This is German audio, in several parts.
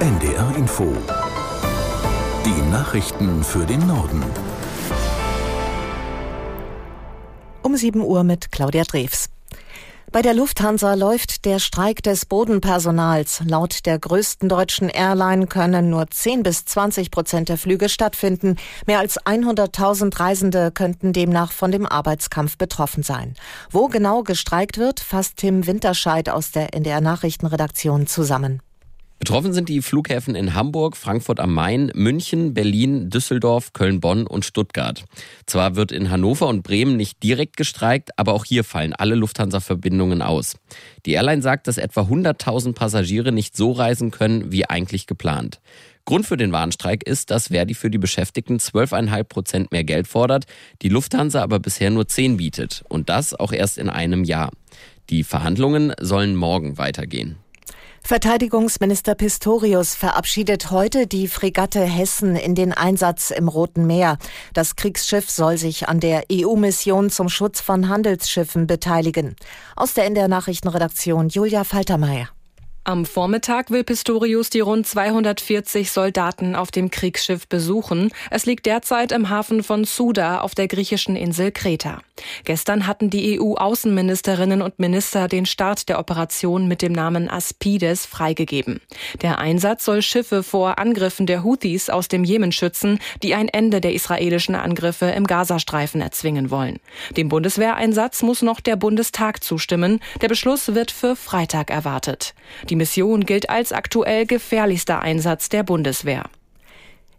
NDR Info. Die Nachrichten für den Norden. Um 7 Uhr mit Claudia Drews. Bei der Lufthansa läuft der Streik des Bodenpersonals. Laut der größten deutschen Airline können nur 10 bis 20 Prozent der Flüge stattfinden. Mehr als 100.000 Reisende könnten demnach von dem Arbeitskampf betroffen sein. Wo genau gestreikt wird, fasst Tim Winterscheid aus der NDR Nachrichtenredaktion zusammen. Betroffen sind die Flughäfen in Hamburg, Frankfurt am Main, München, Berlin, Düsseldorf, Köln, Bonn und Stuttgart. Zwar wird in Hannover und Bremen nicht direkt gestreikt, aber auch hier fallen alle Lufthansa-Verbindungen aus. Die Airline sagt, dass etwa 100.000 Passagiere nicht so reisen können, wie eigentlich geplant. Grund für den Warnstreik ist, dass Verdi für die Beschäftigten 12,5 Prozent mehr Geld fordert, die Lufthansa aber bisher nur 10 bietet. Und das auch erst in einem Jahr. Die Verhandlungen sollen morgen weitergehen. Verteidigungsminister Pistorius verabschiedet heute die Fregatte Hessen in den Einsatz im Roten Meer. Das Kriegsschiff soll sich an der EU-Mission zum Schutz von Handelsschiffen beteiligen. Aus der NDR Nachrichtenredaktion Julia Faltermeier. Am Vormittag will Pistorius die rund 240 Soldaten auf dem Kriegsschiff besuchen. Es liegt derzeit im Hafen von Suda auf der griechischen Insel Kreta. Gestern hatten die EU-Außenministerinnen und Minister den Start der Operation mit dem Namen Aspides freigegeben. Der Einsatz soll Schiffe vor Angriffen der Houthis aus dem Jemen schützen, die ein Ende der israelischen Angriffe im Gazastreifen erzwingen wollen. Dem Bundeswehreinsatz muss noch der Bundestag zustimmen. Der Beschluss wird für Freitag erwartet. Die die Mission gilt als aktuell gefährlichster Einsatz der Bundeswehr.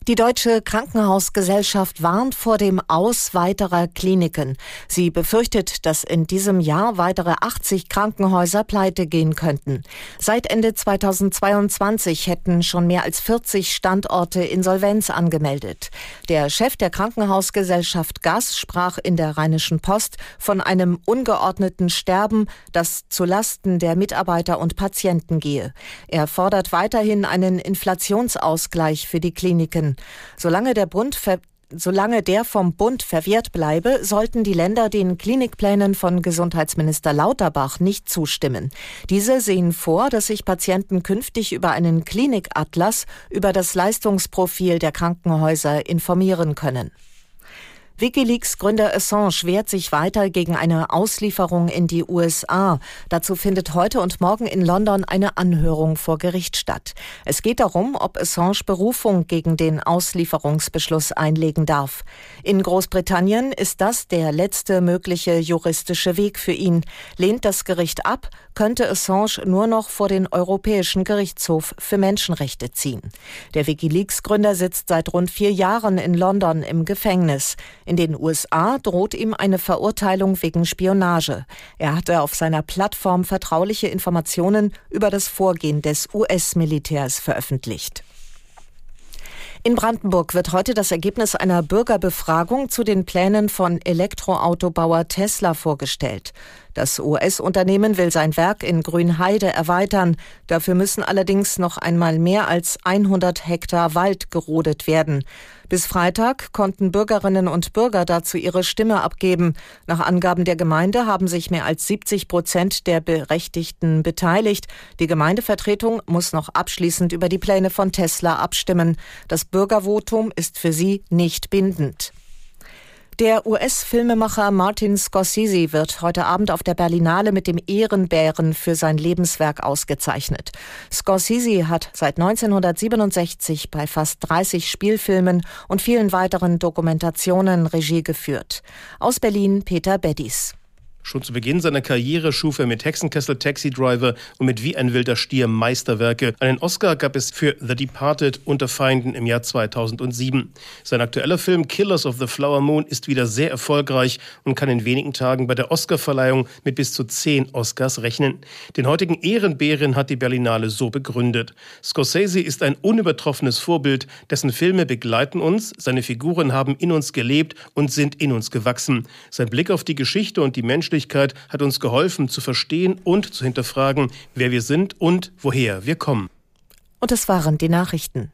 Die Deutsche Krankenhausgesellschaft warnt vor dem Aus weiterer Kliniken. Sie befürchtet, dass in diesem Jahr weitere 80 Krankenhäuser pleite gehen könnten. Seit Ende 2022 hätten schon mehr als 40 Standorte Insolvenz angemeldet. Der Chef der Krankenhausgesellschaft Gas sprach in der Rheinischen Post von einem ungeordneten Sterben, das zu Lasten der Mitarbeiter und Patienten gehe. Er fordert weiterhin einen Inflationsausgleich für die Kliniken. Solange der Bund Solange der vom Bund verwehrt bleibe, sollten die Länder den Klinikplänen von Gesundheitsminister Lauterbach nicht zustimmen. Diese sehen vor, dass sich Patienten künftig über einen Klinikatlas über das Leistungsprofil der Krankenhäuser informieren können. Wikileaks-Gründer Assange wehrt sich weiter gegen eine Auslieferung in die USA. Dazu findet heute und morgen in London eine Anhörung vor Gericht statt. Es geht darum, ob Assange Berufung gegen den Auslieferungsbeschluss einlegen darf. In Großbritannien ist das der letzte mögliche juristische Weg für ihn. Lehnt das Gericht ab, könnte Assange nur noch vor den Europäischen Gerichtshof für Menschenrechte ziehen. Der Wikileaks-Gründer sitzt seit rund vier Jahren in London im Gefängnis. In den USA droht ihm eine Verurteilung wegen Spionage. Er hatte auf seiner Plattform vertrauliche Informationen über das Vorgehen des US-Militärs veröffentlicht. In Brandenburg wird heute das Ergebnis einer Bürgerbefragung zu den Plänen von Elektroautobauer Tesla vorgestellt. Das US-Unternehmen will sein Werk in Grünheide erweitern. Dafür müssen allerdings noch einmal mehr als 100 Hektar Wald gerodet werden. Bis Freitag konnten Bürgerinnen und Bürger dazu ihre Stimme abgeben. Nach Angaben der Gemeinde haben sich mehr als 70 Prozent der Berechtigten beteiligt. Die Gemeindevertretung muss noch abschließend über die Pläne von Tesla abstimmen. Das Bürgervotum ist für sie nicht bindend. Der US-Filmemacher Martin Scorsese wird heute Abend auf der Berlinale mit dem Ehrenbären für sein Lebenswerk ausgezeichnet. Scorsese hat seit 1967 bei fast 30 Spielfilmen und vielen weiteren Dokumentationen Regie geführt. Aus Berlin Peter Beddies. Schon zu Beginn seiner Karriere schuf er mit Hexenkessel Taxi Driver und mit Wie ein wilder Stier Meisterwerke. Einen Oscar gab es für The Departed unter Feinden im Jahr 2007. Sein aktueller Film Killers of the Flower Moon ist wieder sehr erfolgreich und kann in wenigen Tagen bei der Oscarverleihung mit bis zu zehn Oscars rechnen. Den heutigen Ehrenbären hat die Berlinale so begründet. Scorsese ist ein unübertroffenes Vorbild, dessen Filme begleiten uns, seine Figuren haben in uns gelebt und sind in uns gewachsen. Sein Blick auf die Geschichte und die Menschen Menschlichkeit hat uns geholfen zu verstehen und zu hinterfragen, wer wir sind und woher wir kommen. Und es waren die Nachrichten.